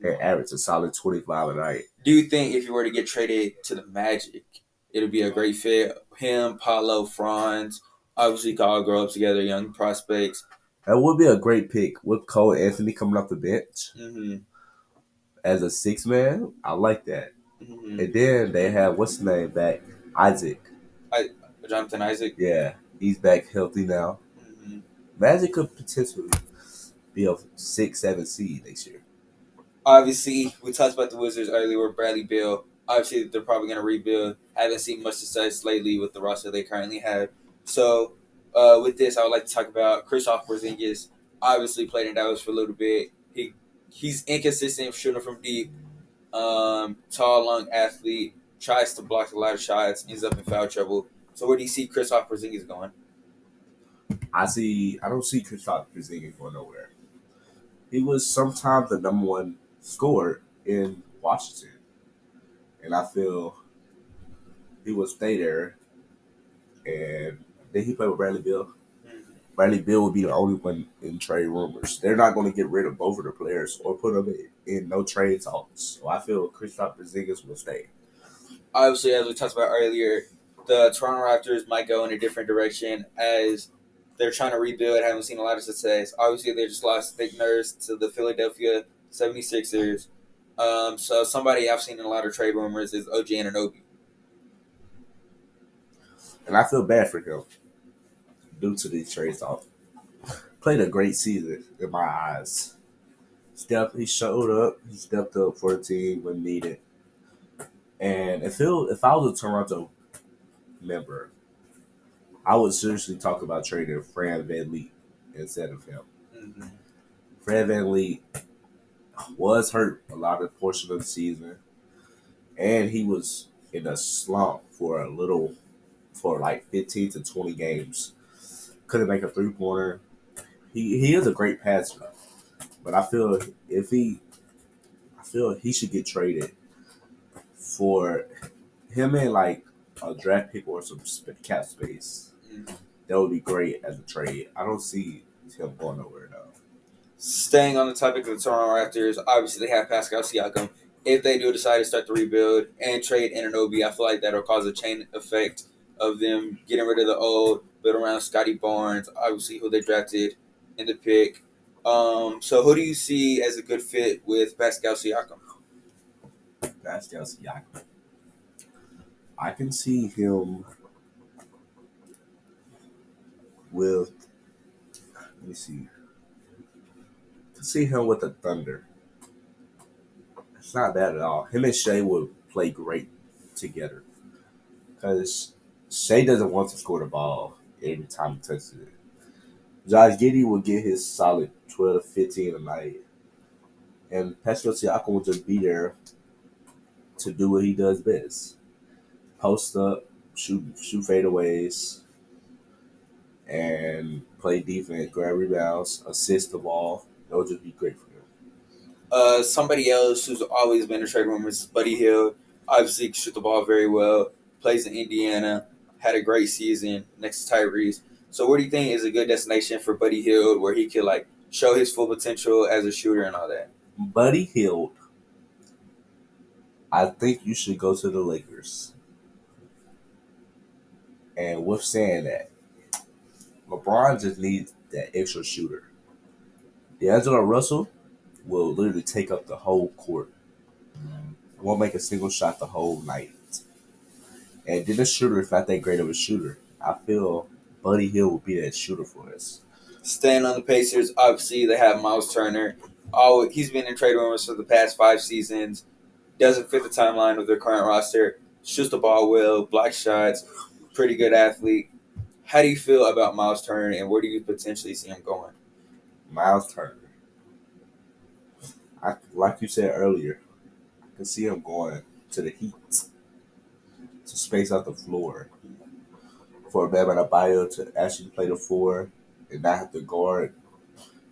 and average a solid 25 a night. Do you think if you were to get traded to the Magic, it'll be a great fit? Him, Paolo, Franz, obviously, could all grow up together, young prospects. That would be a great pick with Cole Anthony coming off the bench hmm as a six man. I like that. hmm And then they have what's his name back, Isaac. Jonathan Isaac. Yeah, he's back healthy now. hmm Magic could potentially be a six, seven seed next year. Obviously, we talked about the Wizards earlier with Bradley Beal. Obviously, they're probably going to rebuild. I haven't seen much success lately with the roster they currently have. So, uh, with this, I would like to talk about Kristaps Porzingis. Obviously, played in Dallas for a little bit. He he's inconsistent shooting from deep. Um, tall, long athlete. Tries to block a lot of shots. Ends up in foul trouble. So, where do you see Kristaps Porzingis going? I see. I don't see Kristaps Porzingis going nowhere. He was sometimes the number one scorer in Washington, and I feel he will stay there. And then he played with Bradley Beal. Bradley Beal would be the only one in trade rumors. They're not going to get rid of both of the players or put them in, in no trade talks. So I feel Kristaps Porzingis will stay. obviously, as we talked about earlier, the Toronto Raptors might go in a different direction as they're trying to rebuild. Haven't seen a lot of success. Obviously, they just lost Nick Nurse to the Philadelphia 76ers. Um, so somebody I've seen in a lot of trade rumors is OG Anunoby. And I feel bad for him due to these trades off. Played a great season in my eyes. Step he showed up, he stepped up for the team when needed. And if it, if I was a Toronto member, I would seriously talk about trading Fran VanVleet instead of him. Mhm. Fred VanVleet was hurt a lot of portion of the season, and he was in a slump for a little, for like fifteen to twenty games. Couldn't make a three pointer. He he is a great passer, but I feel if he, I feel he should get traded for him and like a draft pick or some cap space. That would be great as a trade. I don't see him going nowhere though. Staying on the topic of the Toronto Raptors, obviously they have Pascal Siakam. If they do decide to start the rebuild and trade Anunoby, I feel like that'll cause a chain effect of them getting rid of the old, build around Scottie Barnes, obviously who they drafted in the pick. Um, so who do you see as a good fit with Pascal Siakam? Pascal Siakam. I can see him with. Let me see. To see him with the Thunder. It's not bad at all. Him and Shai would play great together. Because Shai doesn't want to score the ball every time he touches it. Josh Giddey will get his solid 12 to 15 a night. And Pascal Siakam will just be there to do what he does best. Post up, shoot shoot fadeaways, and play defense, grab rebounds, assist the ball. That would just be great for him. Uh, somebody else who's always been a trade rumors is Buddy Hield. Obviously, shoot the ball very well. Plays in Indiana. Had a great season next to Tyrese. So, where do you think is a good destination for Buddy Hield, where he could like show his full potential as a shooter and all that? Buddy Hield, I think you should go to the Lakers. And with saying that, LeBron just needs that extra shooter. D'Angelo Russell will literally take up the whole court. Won't make a single shot the whole night. And then the shooter is not that great of a shooter. I feel Buddy Hield will be that shooter for us. Staying on the Pacers, obviously they have Miles Turner. Oh, he's been in trade rumors for the past five seasons. Doesn't fit the timeline of their current roster. Shoots the ball well, block shots, pretty good athlete. How do you feel about Miles Turner, and where do you potentially see him going? Miles Turner. I like you said earlier, I can see him going to the Heat space out the floor for Bam Adebayo to actually play the four and not have to guard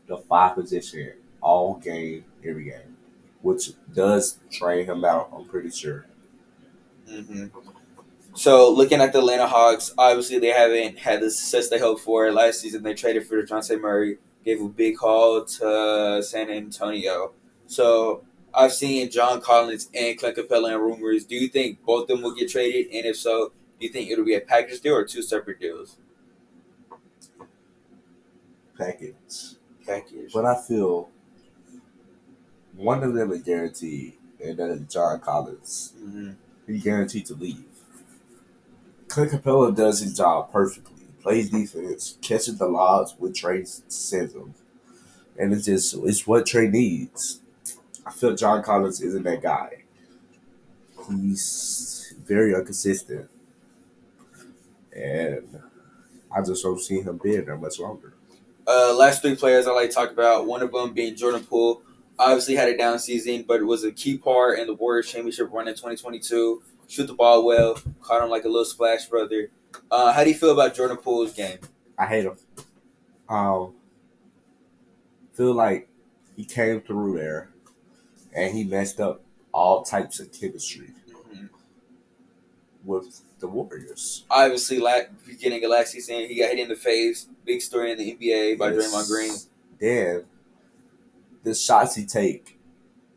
the five position all game, every game, which does train him out. I'm pretty sure. hmm So, looking at the Atlanta Hawks, obviously they haven't had the success they hoped for. Last season, they traded for Dejounte Murray, gave a big haul to San Antonio. So, I've seen John Collins and Clint Capela in rumors. Do you think both of them will get traded? And if so, do you think it'll be a package deal or two separate deals? Package. Package. But I feel one of them is guaranteed, and that is John Collins. hmm He's guaranteed to leave. Clint Capela does his job perfectly. Plays defense, catches the lobs when Trae sends them. And it's just it's what Trae needs. I feel John Collins isn't that guy. He's very inconsistent. And I just don't see him being there much longer. Uh, last three players I like to talk about. One of them being Jordan Poole. Obviously had a down season, but it was a key part in the Warriors championship run in 2022. Shoot the ball well, caught him like a little splash brother. Uh, how do you feel about Jordan Poole's game? I hate him. Um, feel like he came through there and he messed up all types of chemistry Mhm. with the Warriors. Obviously, like beginning of last season, he got hit in the face. Big story in the NBA by Yes. Draymond Green. Then the shots he take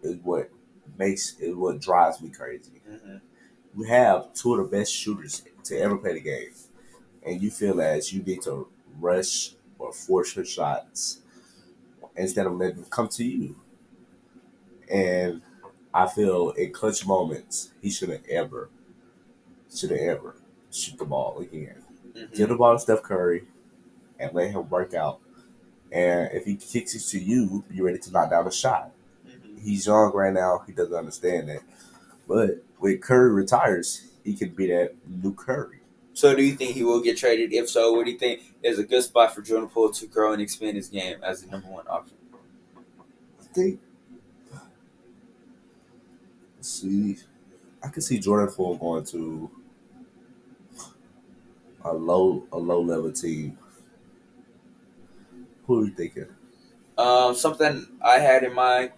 is what makes is what drives me crazy. hmm You have two of the best shooters to ever play the game, and you feel as you need to rush or force your shots instead of letting them come to you. And I feel in clutch moments he shouldn't ever, shouldn't ever shoot the ball again. hmm Give the ball to Steph Curry and let him work out. And if he kicks it to you, you're ready to knock down a shot. hmm He's young right now. He doesn't understand that. But when Curry retires, he could be that new Curry. So, do you think he will get traded? If so, what do you think is a good spot for Jordan Poole to grow and expand his game as the number one option? I think. See. I can see Jordan Poole going to a low a low level team. Who are you thinking? Um, something I had in mind.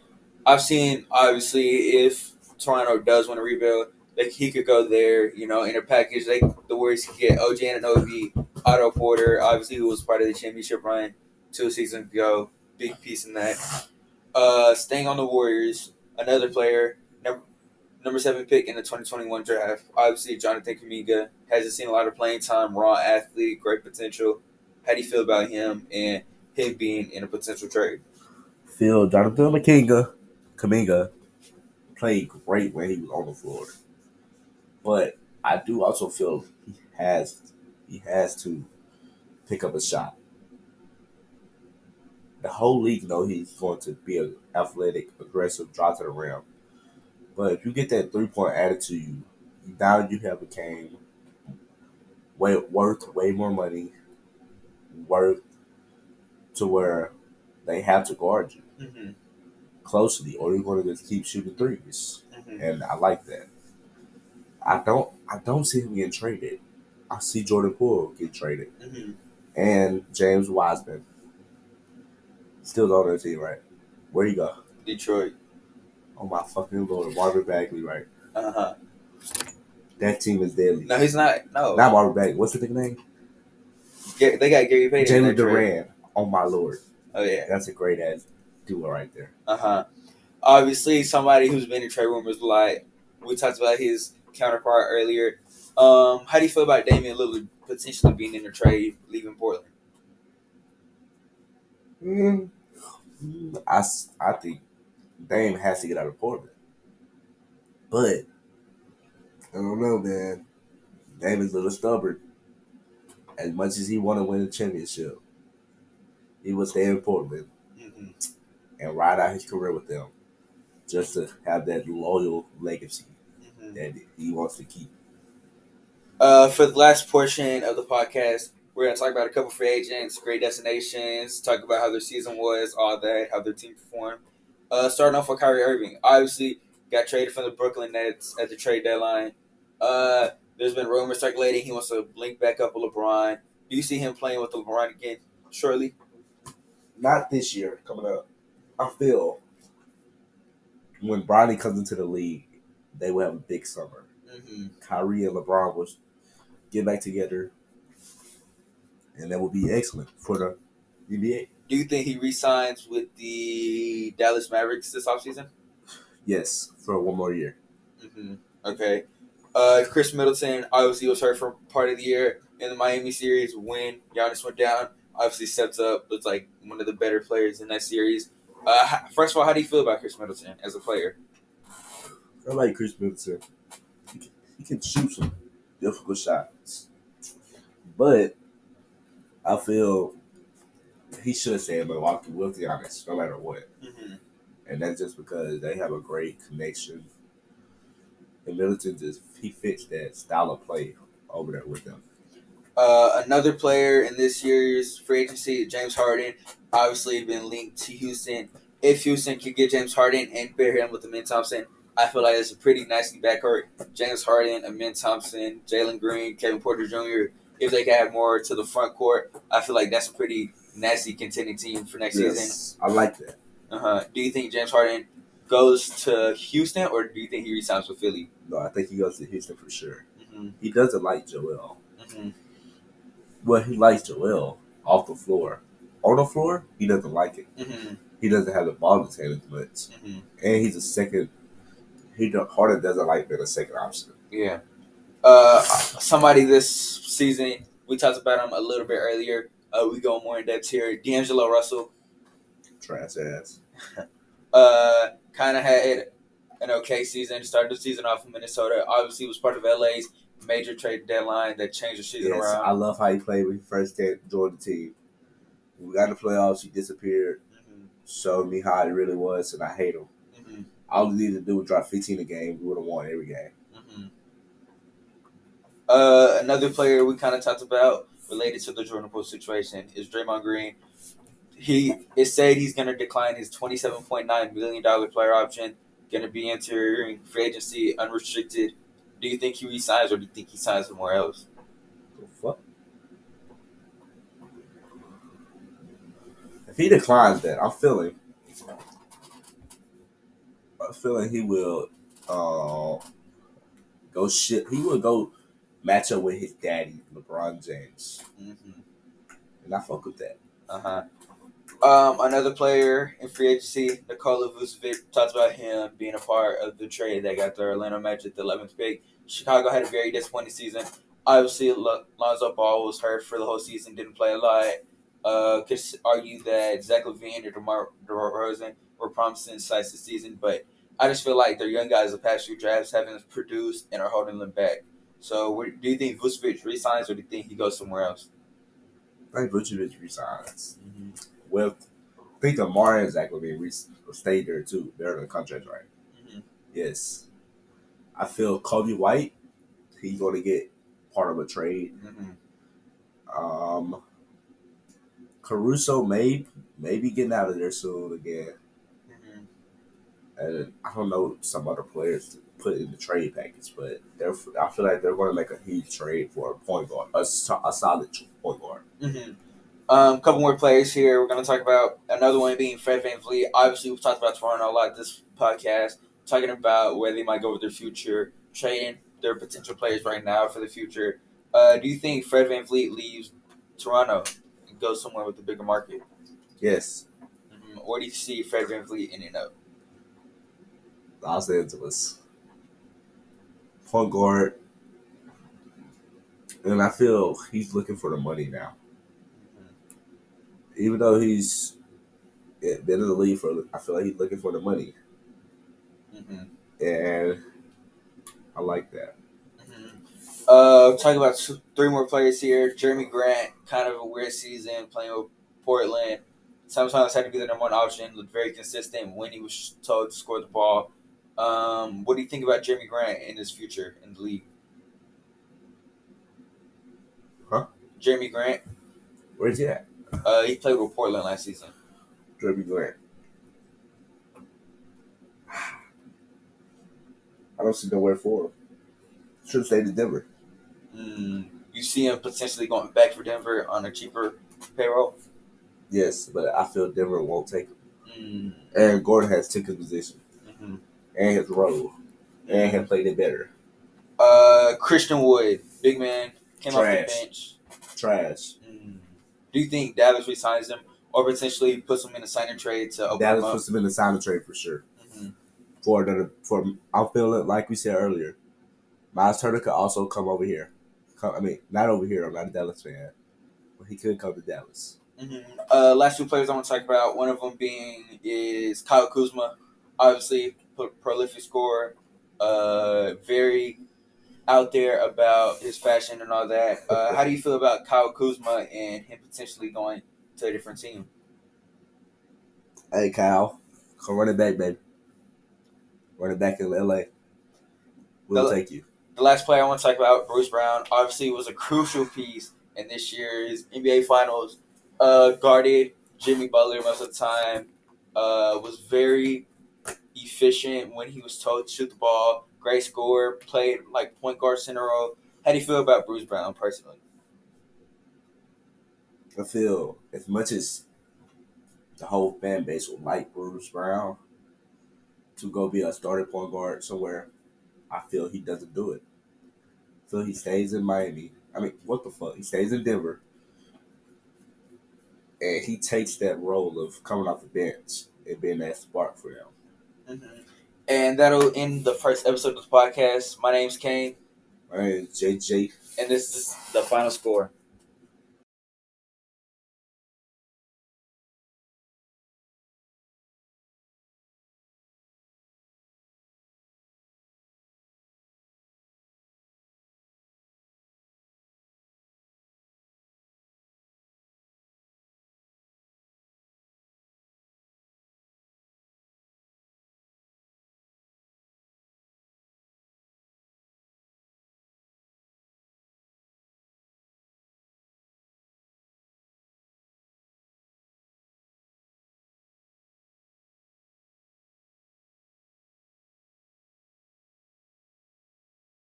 I've seen obviously if Toronto does want to rebuild, like he could go there. You know, in a package, like the Warriors could get OJ and Anunoby, Otto Porter, obviously who was part of the championship run two seasons ago. Big piece in that. Uh, staying on the Warriors, another player, number seven pick in the 2021 draft. Obviously, Jonathan Kuminga hasn't seen a lot of playing time. Raw athlete, great potential. How do you feel about him and him being in a potential trade? Phil Jonathan Kuminga, Kuminga played great when he was on the floor. But I do also feel he has he has to pick up a shot. The whole league know he's going to be an athletic, aggressive, drive to the rim. But if you get that three point added to you, now you have became way worth way more money, worth to where they have to guard you Mm-hmm. closely, or you're going to just keep shooting 3s Mm-hmm. and I like that. I don't, I don't see him getting traded. I see Jordan Poole get traded, Mm-hmm. and James Wiseman still on their team, right? Where you go? Detroit. Oh my fucking lord, Marvin Bagley, right? Uh huh. That team is deadly. No, he's not. No. Not Marvin Bagley. What's the nigga name? Ga- they got Gary Payton. Jalen. Duren. Oh my lord, Oh yeah. that's a great ass duo right there. Uh huh. Obviously, somebody who's been in trade rumors a lot. We talked about his counterpart earlier. Um, how do you feel about Damian Lillard potentially being in the trade, leaving Portland? Mm, I, I think Dame has to get out of Portland. But I don't know, man. Dame is a little stubborn. As much as he want to win a championship, he will stay in Portland Mm-hmm. and ride out his career with them, just to have that loyal legacy Mm-hmm. that he wants to keep. Uh, for the last portion of the podcast, we're gonna talk about a couple free agents, great destinations, talk about how their season was, all that, how their team performed. Uh, starting off with Kyrie Irving, obviously got traded from the Brooklyn Nets at the trade deadline. Uh, there's been rumors circulating he wants to link back up with LeBron. Do you see him playing with LeBron again shortly? Not this year coming up. I feel when Bronny comes into the league, they will have a big summer. Mm-hmm. Kyrie and LeBron will get back together, and that will be excellent for the NBA. Do you think he resigns with the Dallas Mavericks this offseason? Yes, for one more year. hmm Okay. Uh, Khris Middleton obviously was hurt for part of the year in the Miami series when Giannis went down. Obviously steps up, looks like one of the better players in that series. Uh, first of all, how do you feel about Khris Middleton as a player? I like Khris Middleton. He can, he can shoot some difficult shots, but I feel he should stay in Milwaukee with Giannis, no matter what. Mm-hmm. And that's just because they have a great connection. And Middleton just he fits that style of play over there with them. Uh, another player in this year's free agency, James Harden, obviously been linked to Houston. If Houston could get James Harden and pair him with Amen Thompson, I feel like it's a pretty nicely backcourt. James Harden, Amen Thompson, Jalen Green, Kevin Porter Jr. If they can add more to the front court, I feel like that's a pretty nasty contending team for next season. I like that. Uh-huh. Do you think James Harden goes to Houston or do you think he resigns with Philly? No, I think he goes to Houston for sure. Mm-hmm. He doesn't like Joel. Mm-hmm. Well, he likes Joel off the floor. On the floor, he doesn't like it. Mm-hmm. He doesn't have the ball in his hand as much, Mm-hmm. and he's a second. He Harden doesn't like being a second option. Yeah. Uh, somebody this season, we talked about him a little bit earlier. Uh, we go more in depth here. D'Angelo Russell, Trash ass. uh, kind of had an okay season. Started the season off in Minnesota. Obviously, was part of LA's major trade deadline that changed the season Yes, around. I love how he played when he first joined the team. When we got in the playoffs, he disappeared. Mhm, Showed me how it really was, and I hate him. mhm, All he needed to do was drop 15 a game. We would have won every game. mhm. Uh, another player we kind of talked about related to the Jordan Poole situation is Draymond Green. He is said he's going to decline his twenty-seven point nine million dollar player option. Going to be entering free agency unrestricted. Do you think he resigns, or do you think he signs somewhere else? If he declines that, I'm feeling. I'm feeling he will uh, go shit. He will go match up with his daddy, LeBron James, Mm-hmm. and I fuck with that. Uh huh. Um, another player in free agency, Nikola Vucevic, talks about him being a part of the trade that got the Orlando Magic the 11th pick. Chicago had a very disappointing season. Obviously, Lo- Lonzo Ball was hurt for the whole season, didn't play a lot. Uh, could argue that Zach LaVine or DeMar DeRozan were promising sides this season, but I just feel like their young guys the past few drafts haven't produced and are holding them back. So, do you think Vucevic resigns, or do you think he goes somewhere else? I think Vucevic resigns. Well, I think Amar and Zach will be re- stay there too. They're in the contract, right? Mhm. Yes. I feel Coby White, he's going to get part of a trade. Mm-hmm. Um, Caruso may maybe getting out of there soon again. Mm-hmm. And I don't know some other players put in the trade package, but they're I feel like they're going to make a huge trade for a point guard, a, a solid point guard. Mm-hmm. Um, couple more players here. We're going to talk about another one being Fred VanVleet. Obviously, we've talked about Toronto a lot this podcast, talking about where they might go with their future, trading their potential players right now for the future. Uh, do you think Fred VanVleet leaves Toronto and goes somewhere with a bigger market? Yes, Mm-hmm. Where do you see Fred VanVleet ending up? Los Angeles point guard, and I feel he's looking for the money now. Even though he's been in the league for, I feel like he's looking for the money, Mm-hmm. and I like that. Mm-hmm. Uh, talking about two, three more players here. Jerami Grant, kind of a weird season playing with Portland. Sometimes had to be the number one option. Looked very consistent when he was told to score the ball. Um, what do you think about Jerami Grant in his future in the league? Huh? Jerami Grant. Where's he at? Uh, he played with Portland last season. Jerami Grant. I don't see nowhere for him. Should stayed in Denver. Mm, you see him potentially going back for Denver on a cheaper payroll. Yes, but I feel Denver won't take him. Mm, Aaron Gordon has taken position mhm. And his role and has played it better. Uh, Christian Wood, big man, came off the bench. Trash. Mm. Do you think Dallas resigns him or potentially puts him in a signing trade to open Dallas puts him in the signing trade for sure. Mhm. for the for I'm feeling like we said earlier, Miles Turner could also come over here. Come, I mean, not over here. I'm not a Dallas fan, but he could come to Dallas. Mm-hmm. Uh, last two players I want to talk about. One of them being is Kyle Kuzma, obviously prolific scorer, uh, very out there about his fashion and all that. Uh, how do you feel about Kyle Kuzma and him potentially going to a different team? Hey, Kyle, come running back, baby. Running back in LA. We'll the, take you. The last player I want to talk about, Bruce Brown, obviously was a crucial piece in this year's NBA Finals uh, guarded Jimmy Butler most of the time. Uh, was very efficient when he was told to shoot the ball. Great scorer. Played like point guard center role. How do you feel about Bruce Brown personally? I feel as much as the whole fan base would like Bruce Brown to go be a starting point guard somewhere, I feel he doesn't do it. Feel he stays in Miami. I mean, what the fuck? He stays in Denver and he takes that role of coming off the bench and being that spark for them. Mm-hmm. And that'll end the first episode of the podcast. My name's Kaine. My name's JJ. And this is the final score.